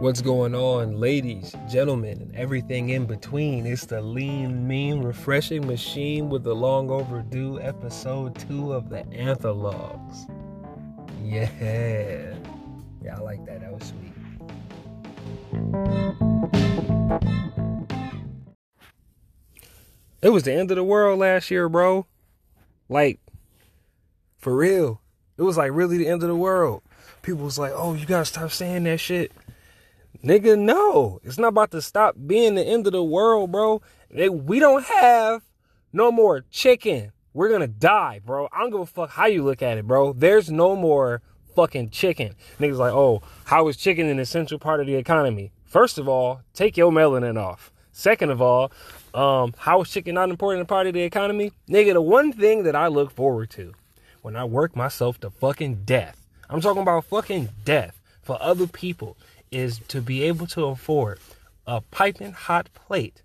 What's going on, ladies, gentlemen, and everything in between? It's the lean, mean, refreshing machine with the long overdue episode two of the Anthologues. Yeah. Yeah, I like that. That was sweet. It was the end of the world last year, bro. Like, for real. It was like really the end of the world. People was like, oh, you gotta stop saying that shit. Nigga, no. It's not about to stop being the end of the world, bro. We don't have no more chicken. We're gonna die, bro. I don't give a fuck how you look at it, bro. There's no more fucking chicken. Niggas like, oh, how is chicken an essential part of the economy? First of all, take your melanin off. Second of all, um, how is chicken not an important part of the economy? Nigga, the one thing that I look forward to when I work myself to fucking death, I'm talking about fucking death for other people, is to be able to afford a piping hot plate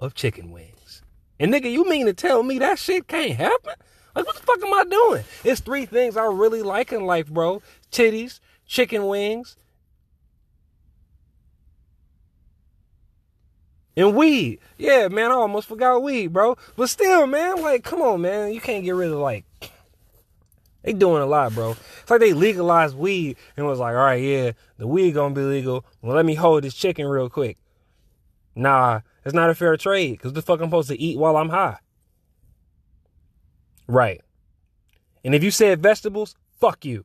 of chicken wings. And nigga, you mean to tell me that shit can't happen? Like, what the fuck am I doing? It's three things I really like in life, bro. Titties, chicken wings, and weed. Yeah, man, I almost forgot weed, bro. But still, man, like, come on, man. You can't get rid of like they doing a lot, bro. It's like they legalized weed and was like, all right, yeah, the weed gonna be legal. Well, let me hold this chicken real quick. Nah, it's not a fair trade because the fuck I'm supposed to eat while I'm high. Right. And if you said vegetables, fuck you.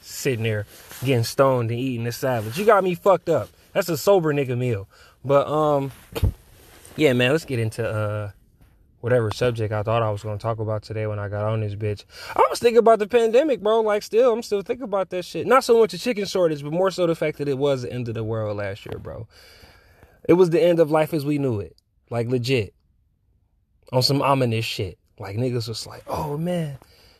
Sitting there getting stoned and eating this salad. You got me fucked up. That's a sober nigga meal. But um yeah, man, let's get into uh whatever subject I thought I was going to talk about today when I got on this bitch. I was thinking about the pandemic, bro. Like, still, I'm still thinking about that shit. Not so much the chicken shortage, but more so the fact that it was the end of the world last year, bro. It was the end of life as we knew it. Like, legit. On some ominous shit. Like, niggas was like, oh, man.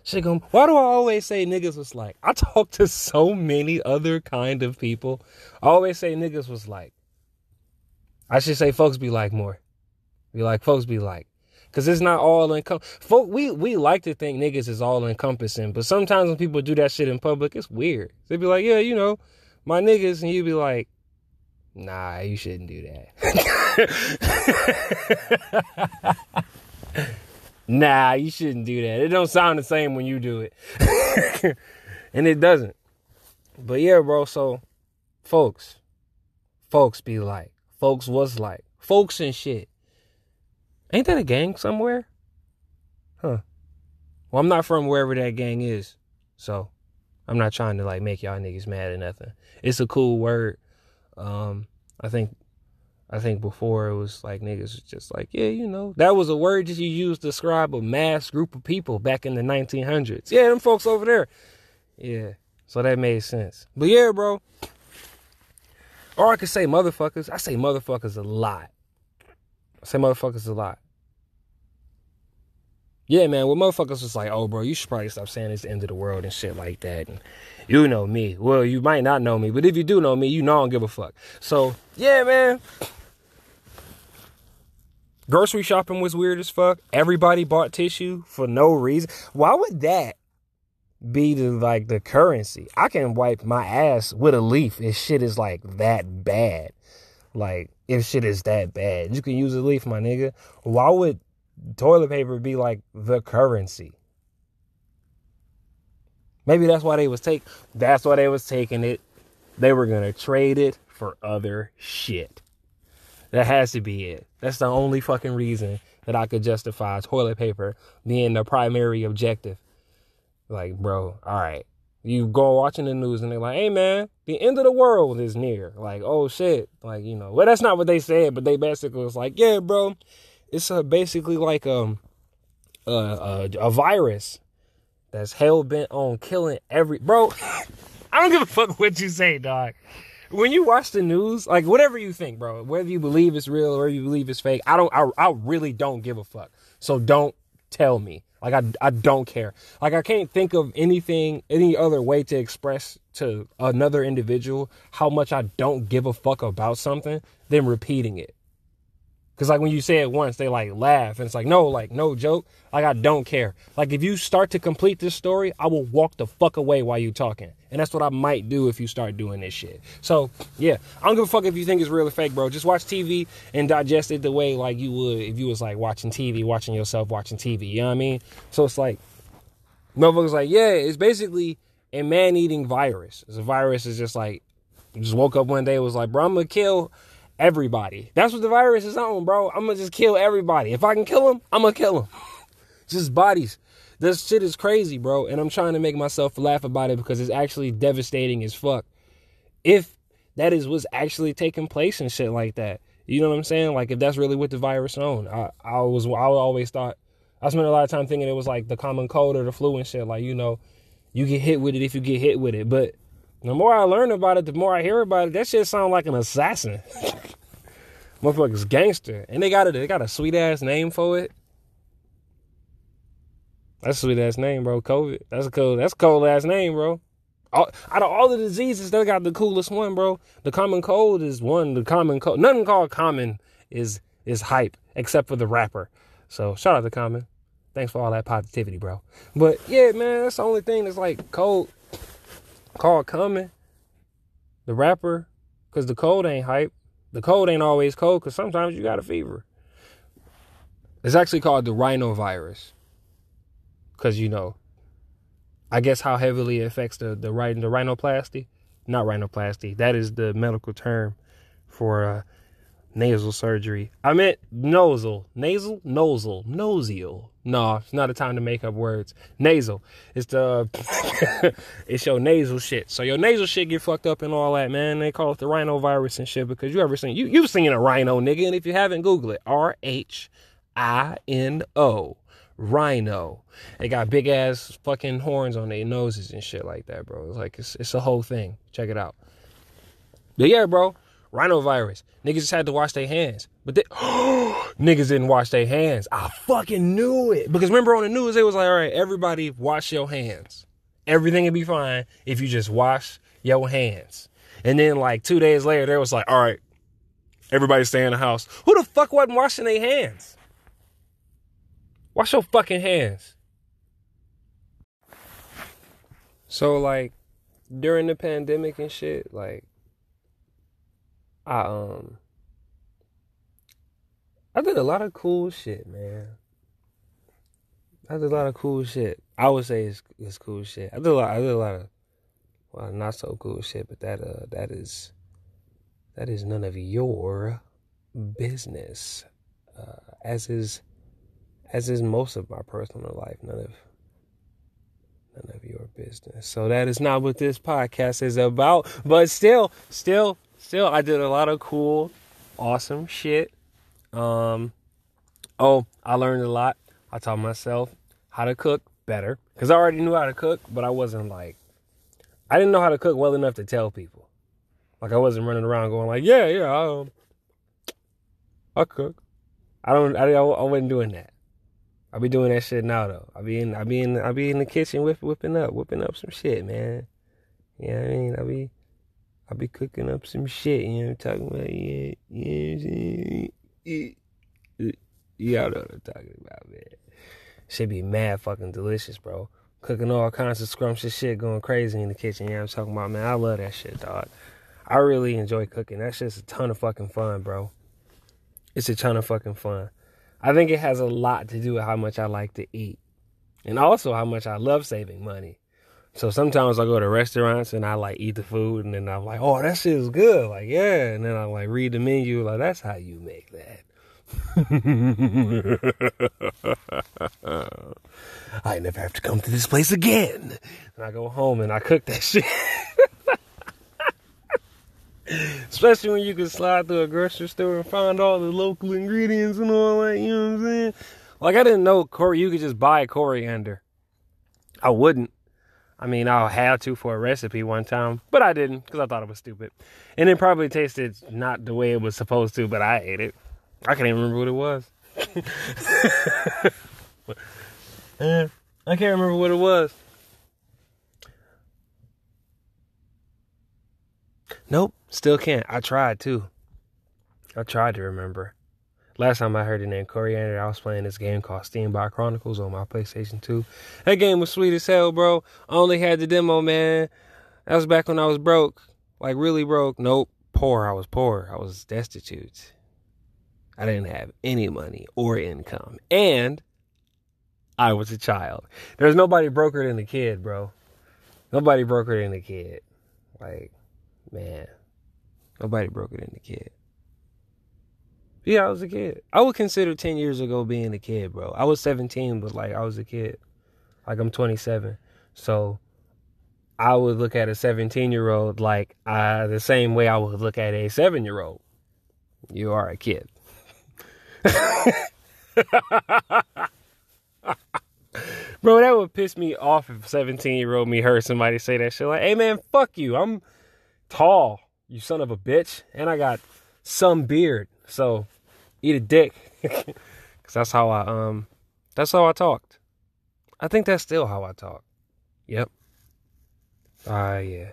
Shit going Why do I always say niggas was like? I talk to so many other kind of people. I always say niggas was like. I should say folks be like more. Be like, folks be like. Cause it's not all encompassing. Folk, we we like to think niggas is all encompassing, but sometimes when people do that shit in public, it's weird. They'd be like, yeah, you know, my niggas, and you'd be like, nah, you shouldn't do that. nah, you shouldn't do that. It don't sound the same when you do it, and it doesn't. But yeah, bro. So, folks, folks be like, folks was like, folks and shit Ain't that a gang somewhere? Huh. Well, I'm not from wherever that gang is. So I'm not trying to like make y'all niggas mad or nothing. It's a cool word. Um, I think I think before it was like niggas was just like, yeah, you know, that was a word that you used to describe a mass group of people back in the 1900s. Yeah, them folks over there. Yeah, so that made sense. But yeah, bro. Or I could say motherfuckers. I say motherfuckers a lot. Say motherfuckers a lot. Yeah, man, well, motherfuckers was like, oh, bro, you should probably stop saying it's the end of the world and shit like that. And you know me. Well, you might not know me, but if you do know me, you know I don't give a fuck. So, yeah, man. Grocery shopping was weird as fuck. Everybody bought tissue for no reason. Why would that be the like the currency? I can wipe my ass with a leaf if shit is like that bad. Like, if shit is that bad, you can use a leaf, my nigga. Why would toilet paper be like the currency? Maybe that's why they was take. That's why they was taking it. They were gonna trade it for other shit. That has to be it. That's the only fucking reason that I could justify toilet paper being the primary objective. Like, bro, all right. You go watching the news and they're like, hey man, the end of the world is near. Like, oh shit. Like, you know, well, that's not what they said, but they basically was like, yeah, bro, it's basically like um, a, a, a virus that's hell bent on killing every, bro, I don't give a fuck what you say, dog. When you watch the news, like whatever you think, bro, whether you believe it's real or you believe it's fake, I don't, I, I really don't give a fuck. So don't tell me. Like I, I don't care. Like I can't think of anything, any other way to express to another individual how much I don't give a fuck about something than repeating it. Cause like when you say it once, they like laugh and it's like, no, like no joke. Like I don't care. Like if you start to complete this story, I will walk the fuck away while you talking. And that's what I might do if you start doing this shit. So yeah, I don't give a fuck if you think it's real or fake, bro. Just watch TV and digest it the way like you would if you was like watching TV, watching yourself watching TV. You know what I mean? So it's like, motherfuckers like, yeah, it's basically a man-eating virus. It's a virus is just like, just woke up one day was like, bro, I'm gonna kill everybody. That's what the virus is on, bro. I'm gonna just kill everybody. If I can kill them, I'm gonna kill them. just bodies. This shit is crazy, bro. And I'm trying to make myself laugh about it because it's actually devastating as fuck. If that is what's actually taking place and shit like that. You know what I'm saying? Like if that's really what the virus on. I, I was I always thought I spent a lot of time thinking it was like the common cold or the flu and shit. Like, you know, you get hit with it if you get hit with it. But the more I learn about it, the more I hear about it, that shit sound like an assassin. Motherfuckers gangster. And they got a they got a sweet ass name for it. That's a sweet ass name, bro. COVID. That's a cool that's a cold ass name, bro. All, out of all the diseases, they got the coolest one, bro. The common cold is one. The common cold, nothing called common is is hype except for the rapper. So shout out to Common. Thanks for all that positivity, bro. But yeah, man, that's the only thing that's like cold called coming. The rapper, cause the cold ain't hype. The cold ain't always cold, cause sometimes you got a fever. It's actually called the rhinovirus. Cause you know, I guess how heavily it affects the the, the rhinoplasty, not rhinoplasty. That is the medical term for uh, nasal surgery. I meant nasal, nasal, nasal, nosial. No, it's not a time to make up words. Nasal. It's the it's your nasal shit. So your nasal shit get fucked up and all that, man. They call it the rhinovirus and shit because you ever seen you you've seen a rhino, nigga, and if you haven't, Google it. R H I N O. Rhino. They got big ass fucking horns on their noses and shit like that, bro. It's like it's it's a whole thing. Check it out. But yeah, bro rhinovirus. Niggas just had to wash their hands. But they, niggas didn't wash their hands. I fucking knew it. Because remember on the news, it was like, all right, everybody wash your hands. Everything will be fine if you just wash your hands. And then like two days later, they was like, all right, everybody stay in the house. Who the fuck wasn't washing their hands? Wash your fucking hands. So like during the pandemic and shit, like I um I did a lot of cool shit, man. I did a lot of cool shit. I would say it's, it's cool shit. I did a lot. I did a lot of well, not so cool shit, but that uh that is that is none of your business. Uh, as is as is most of my personal life. None of none of your business. So that is not what this podcast is about. But still, still, still, I did a lot of cool, awesome shit. Um, oh, I learned a lot. I taught myself how to cook better because I already knew how to cook, but I wasn't like, I didn't know how to cook well enough to tell people. Like I wasn't running around going like, yeah, yeah, I, um, I cook. I don't, I, I wasn't doing that. I be doing that shit now though. I be in, I be in, I be in the kitchen whip, whipping up, whipping up some shit, man. You know I mean? I be, I be cooking up some shit, you know, what I'm talking about, yeah, yeah, yeah, yeah, I know what I'm talking about, man. Should be mad fucking delicious, bro. Cooking all kinds of scrumptious shit, going crazy in the kitchen, you know what I'm talking about, man. I love that shit, dog. I really enjoy cooking. That's just a ton of fucking fun, bro. It's a ton of fucking fun. I think it has a lot to do with how much I like to eat. And also how much I love saving money. So sometimes I go to restaurants and I like eat the food and then I'm like, oh, that shit is good. Like, yeah. And then I like read the menu, like, that's how you make that. I never have to come to this place again. And I go home and I cook that shit. Especially when you can slide through a grocery store and find all the local ingredients and all that, you know what I'm saying? Like I didn't know cori you could just buy coriander. I wouldn't. I mean, I'll have to for a recipe one time, but I didn't because I thought it was stupid. And it probably tasted not the way it was supposed to, but I ate it. I can't even remember what it was. Eh, I can't remember what it was. Nope, still can't. I tried too. I tried to remember. Last time I heard the name Coriander, I was playing this game called Steambot Chronicles on my PlayStation 2. That game was sweet as hell, bro. I only had the demo, man. That was back when I was broke. Like, really broke. Nope. Poor. I was poor. I was destitute. I didn't have any money or income. And I was a child. There's nobody broker than the kid, bro. Nobody broker than the kid. Like, man. Nobody broker than the kid. Yeah, I was a kid. I would consider 10 years ago being a kid, bro. I was 17, but like I was a kid. Like I'm 27. So I would look at a 17 year old like uh, the same way I would look at a seven year old. You are a kid. Bro, that would piss me off if 17 year old me heard somebody say that shit. Like, hey man, fuck you. I'm tall, you son of a bitch. And I got some beard. So eat a dick. Cause that's how I um that's how I talked. I think that's still how I talk. Yep. Ah uh, yeah.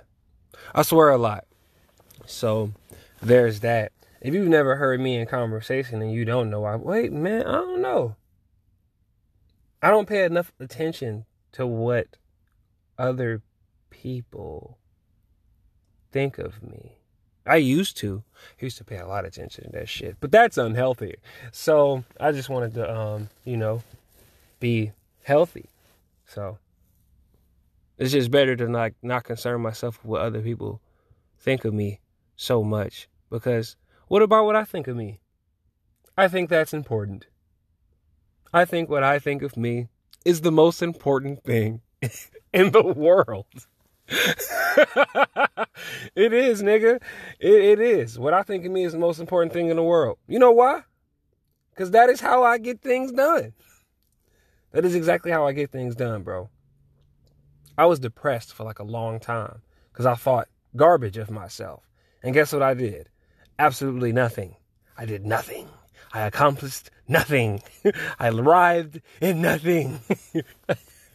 I swear a lot. So there's that. If you've never heard me in conversation and you don't know, I wait, man, I don't know. I don't pay enough attention to what other people think of me. I used to. I used to pay a lot of attention to that shit. But that's unhealthy. So I just wanted to um, you know, be healthy. So it's just better to not not concern myself with what other people think of me so much. Because what about what I think of me? I think that's important. I think what I think of me is the most important thing in the world. it is, nigga. It, it is. What I think of me is the most important thing in the world. You know why? Because that is how I get things done. That is exactly how I get things done, bro. I was depressed for like a long time because I thought garbage of myself. And guess what I did? Absolutely nothing. I did nothing. I accomplished nothing. I arrived in nothing.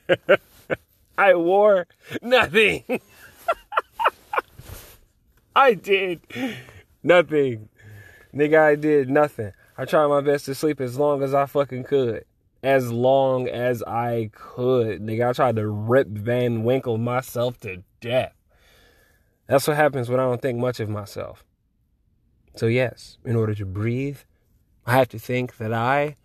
I wore nothing. I did nothing. Nigga, I did nothing. I tried my best to sleep as long as I fucking could. As long as I could. Nigga, I tried to Rip Van Winkle myself to death. That's what happens when I don't think much of myself. So, yes, in order to breathe, I have to think that I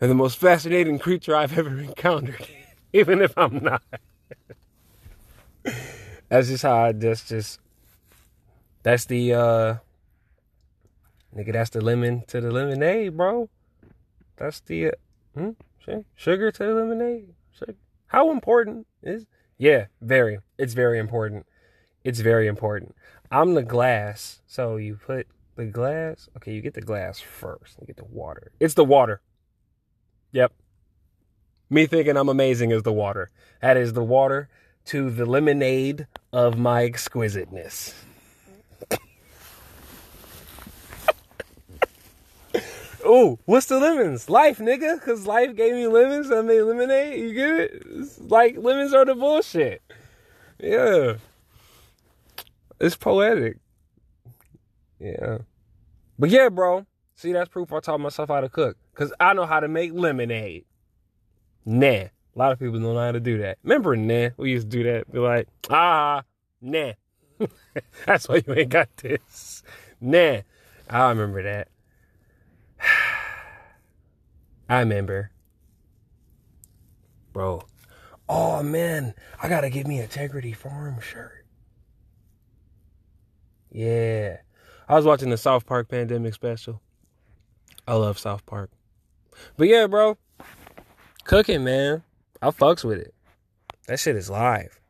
am the most fascinating creature I've ever encountered. even if I'm not. that's just how I just just that's the uh nigga that's the lemon to the lemonade, bro. That's the uh, hmm? sugar to the lemonade. Sugar. How important is yeah, very. It's very important. It's very important. I'm the glass, so you put the glass. Okay, you get the glass first. You get the water. It's the water. Yep. Me thinking I'm amazing is the water. That is the water to the lemonade of my exquisiteness. Oh, what's the lemons? Life, nigga. Cause life gave me lemons. I made lemonade. You get it? It's like lemons are the bullshit. Yeah. It's poetic. Yeah. But yeah, bro. See, that's proof I taught myself how to cook. Cause I know how to make lemonade. Nah. A lot of people don't know how to do that. Remember, nah? We used to do that. Be like, ah, nah. That's why you ain't got this. Nah. I remember that. I remember. Bro. Oh, man. I got to get me Integrity Farm shirt. Yeah. I was watching the South Park Pandemic special. I love South Park. But yeah, bro. Cooking, man. I fucks with it. That shit is live.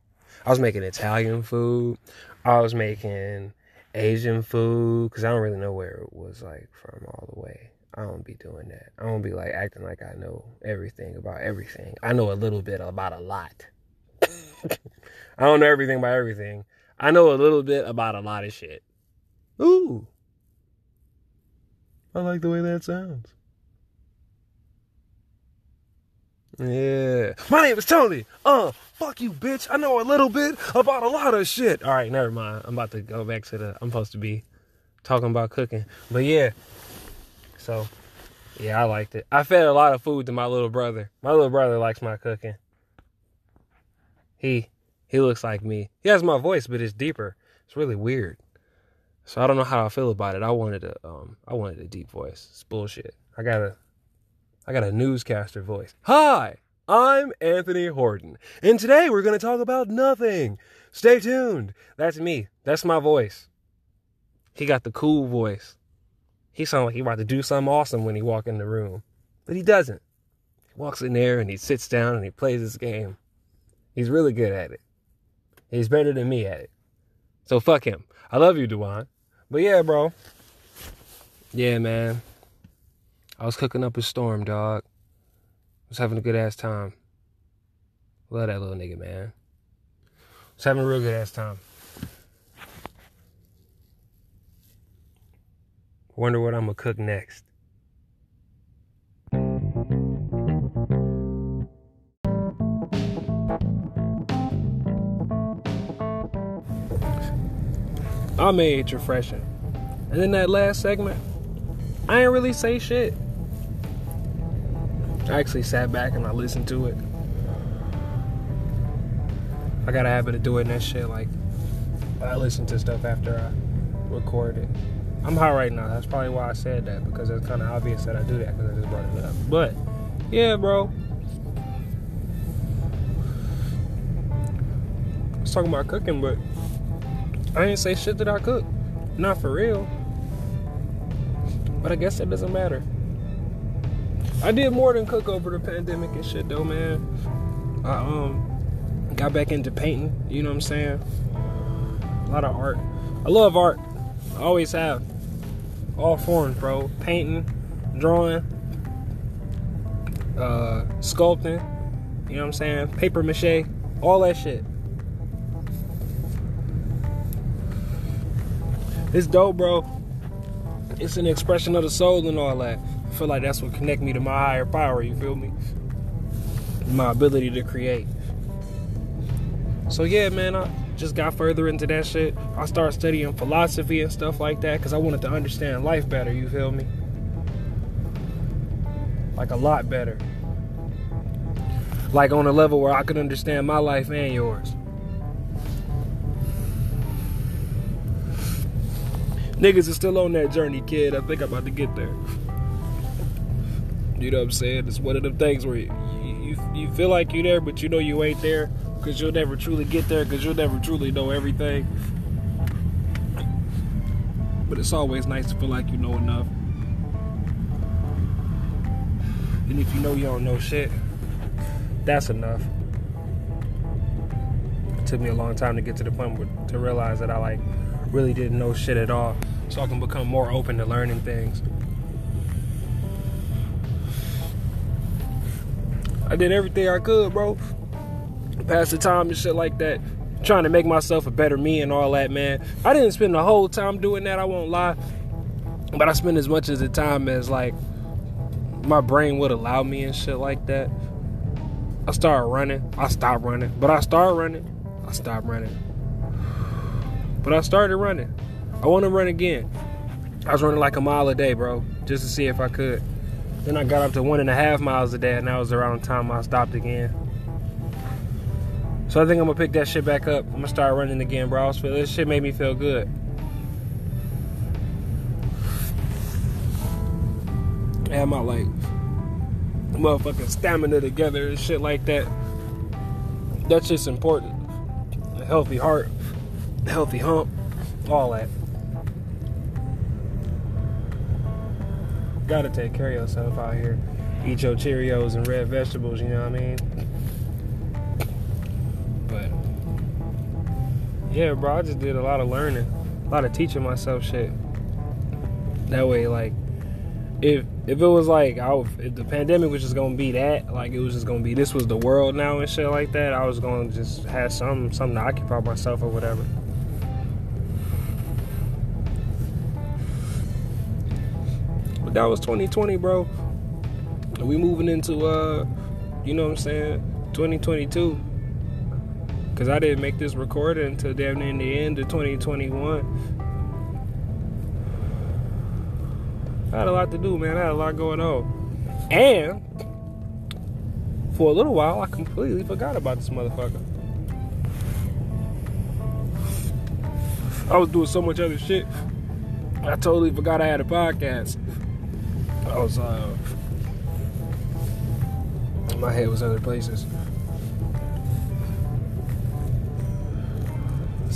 I was making Italian food. I was making Asian food because I don't really know where it was like from all the way. I don't be doing that. I don't be like acting like I know everything about everything. I know a little bit about a lot. I don't know everything about everything. I know a little bit about a lot of shit. Ooh. I like the way that sounds. Yeah. My name is Tony. Uh, fuck you, bitch. I know a little bit about a lot of shit. All right, never mind. I'm about to go back to the. I'm supposed to be talking about cooking. But yeah. So, yeah, I liked it. I fed a lot of food to my little brother. My little brother likes my cooking. He he looks like me. He has my voice, but it's deeper. It's really weird. So I don't know how I feel about it. I wanted a um I wanted a deep voice. It's bullshit. I got a I got a newscaster voice. Hi, I'm Anthony Horton, and today we're gonna talk about nothing. Stay tuned. That's me. That's my voice. He got the cool voice. He sounds like he about to do something awesome when he walk in the room. But he doesn't. He walks in there and he sits down and he plays his game. He's really good at it. He's better than me at it. So fuck him. I love you, Dewan. But yeah, bro. Yeah, man. I was cooking up a storm, dog. I was having a good ass time. Love that little nigga, man. I was having a real good ass time. Wonder what I'm gonna cook next. I made refreshing. And then that last segment, I ain't really say shit. I actually sat back and I listened to it. I got a habit of doing that shit. Like, I listen to stuff after I record it. I'm high right now. That's probably why I said that because it's kind of obvious that I do that because I just brought it up. But, yeah, bro. I was talking about cooking, but I ain't say shit that I cook. Not for real. But I guess it doesn't matter. I did more than cook over the pandemic and shit though, man. I um got back into painting, you know what I'm saying? A lot of art. I love art. I always have. All forms, bro. Painting, drawing, uh, sculpting, you know what I'm saying? Paper mache, all that shit. It's dope, bro. It's an expression of the soul and all that. I feel like that's what connect me to my higher power, you feel me? My ability to create. So yeah, man, I just got further into that shit. I started studying philosophy and stuff like that because I wanted to understand life better, you feel me? Like a lot better. Like on a level where I could understand my life and yours. Niggas are still on that journey, kid. I think I'm about to get there. You know what I'm saying? It's one of them things where you, you, you feel like you're there, but you know you ain't there because you'll never truly get there because you'll never truly know everything. But it's always nice to feel like you know enough. And if you know you don't know shit, that's enough. It took me a long time to get to the point where, to realize that I like really didn't know shit at all so I can become more open to learning things. I did everything I could, bro. Pass the time and shit like that. Trying to make myself a better me and all that, man. I didn't spend the whole time doing that, I won't lie. But I spent as much of the time as like my brain would allow me and shit like that. I started running. I stopped running. But I started running. I stopped running. But I started running. I want to run again. I was running like a mile a day, bro, just to see if I could. Then I got up to one and a half miles a day, and that was around the time I stopped again. So I think I'm gonna pick that shit back up. I'm gonna start running again, bro. I was this shit made me feel good. I had my like motherfucking stamina together and shit like that. That's just important. A healthy heart, a healthy hump, all that. Gotta take care of yourself out here. Eat your Cheerios and red vegetables, you know what I mean? But yeah, bro, I just did a lot of learning, a lot of teaching myself shit. That way, like, if if it was like I, if the pandemic was just gonna be that, like it was just gonna be this was the world now and shit like that, I was gonna just have some something to occupy myself or whatever. But that was 2020, bro. And we moving into uh, you know what I'm saying, 2022. Cause I didn't make this recording until damn near the end of 2021. I had a lot to do, man. I had a lot going on. And for a little while, I completely forgot about this motherfucker. I was doing so much other shit. I totally forgot I had a podcast. I was, uh, my head was other places.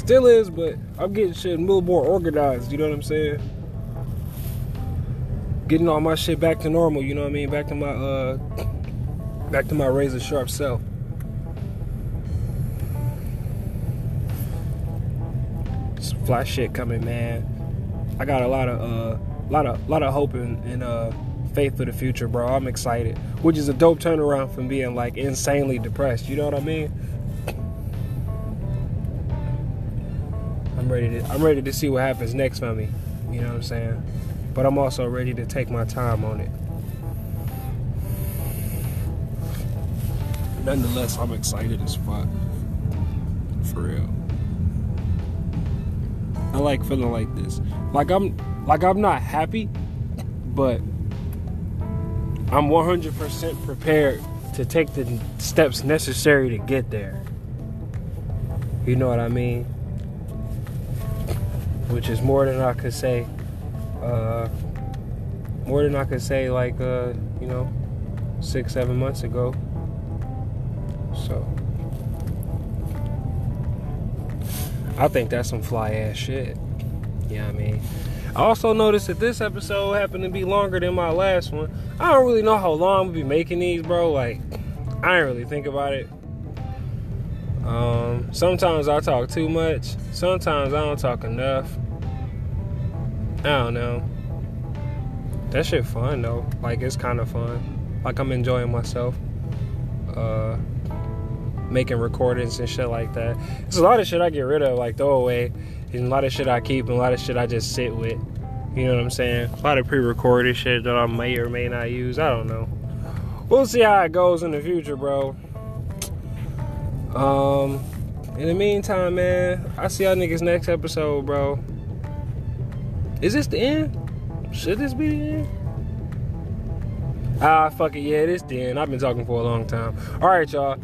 Still is, but I'm getting shit a little more organized, you know what I'm saying? Getting all my shit back to normal, you know what I mean? Back to my, uh, back to my razor sharp self. Some fly shit coming, man. I got a lot of uh lot of lot of hope and, and uh faith for the future, bro. I'm excited. Which is a dope turnaround from being like insanely depressed. You know what I mean? Ready to I'm ready to see what happens next for me. You know what I'm saying? But I'm also ready to take my time on it. nonetheless, I'm excited as fuck. For real. I like feeling like this. Like I'm like I'm not happy, but I'm 100% prepared to take the steps necessary to get there. You know what I mean? Which is more than I could say. Uh, more than I could say, like, uh, you know, six, seven months ago. So I think that's some fly ass shit. Yeah, you know I mean. I also noticed that this episode happened to be longer than my last one. I don't really know how long we'll be making these, bro. Like, I ain't really think about it. Um, sometimes I talk too much. Sometimes I don't talk enough. I don't know. That shit fun though. Like it's kind of fun. Like I'm enjoying myself. Uh, making recordings and shit like that. It's a lot of shit I get rid of, like throw away, and a lot of shit I keep, and a lot of shit I just sit with. You know what I'm saying? A lot of pre-recorded shit that I may or may not use. I don't know. We'll see how it goes in the future, bro. Um, in the meantime, man, I see y'all niggas next episode, bro. Is this the end? Should this be the end? Ah, fuck it, yeah, this the end. I've been talking for a long time. All right, y'all.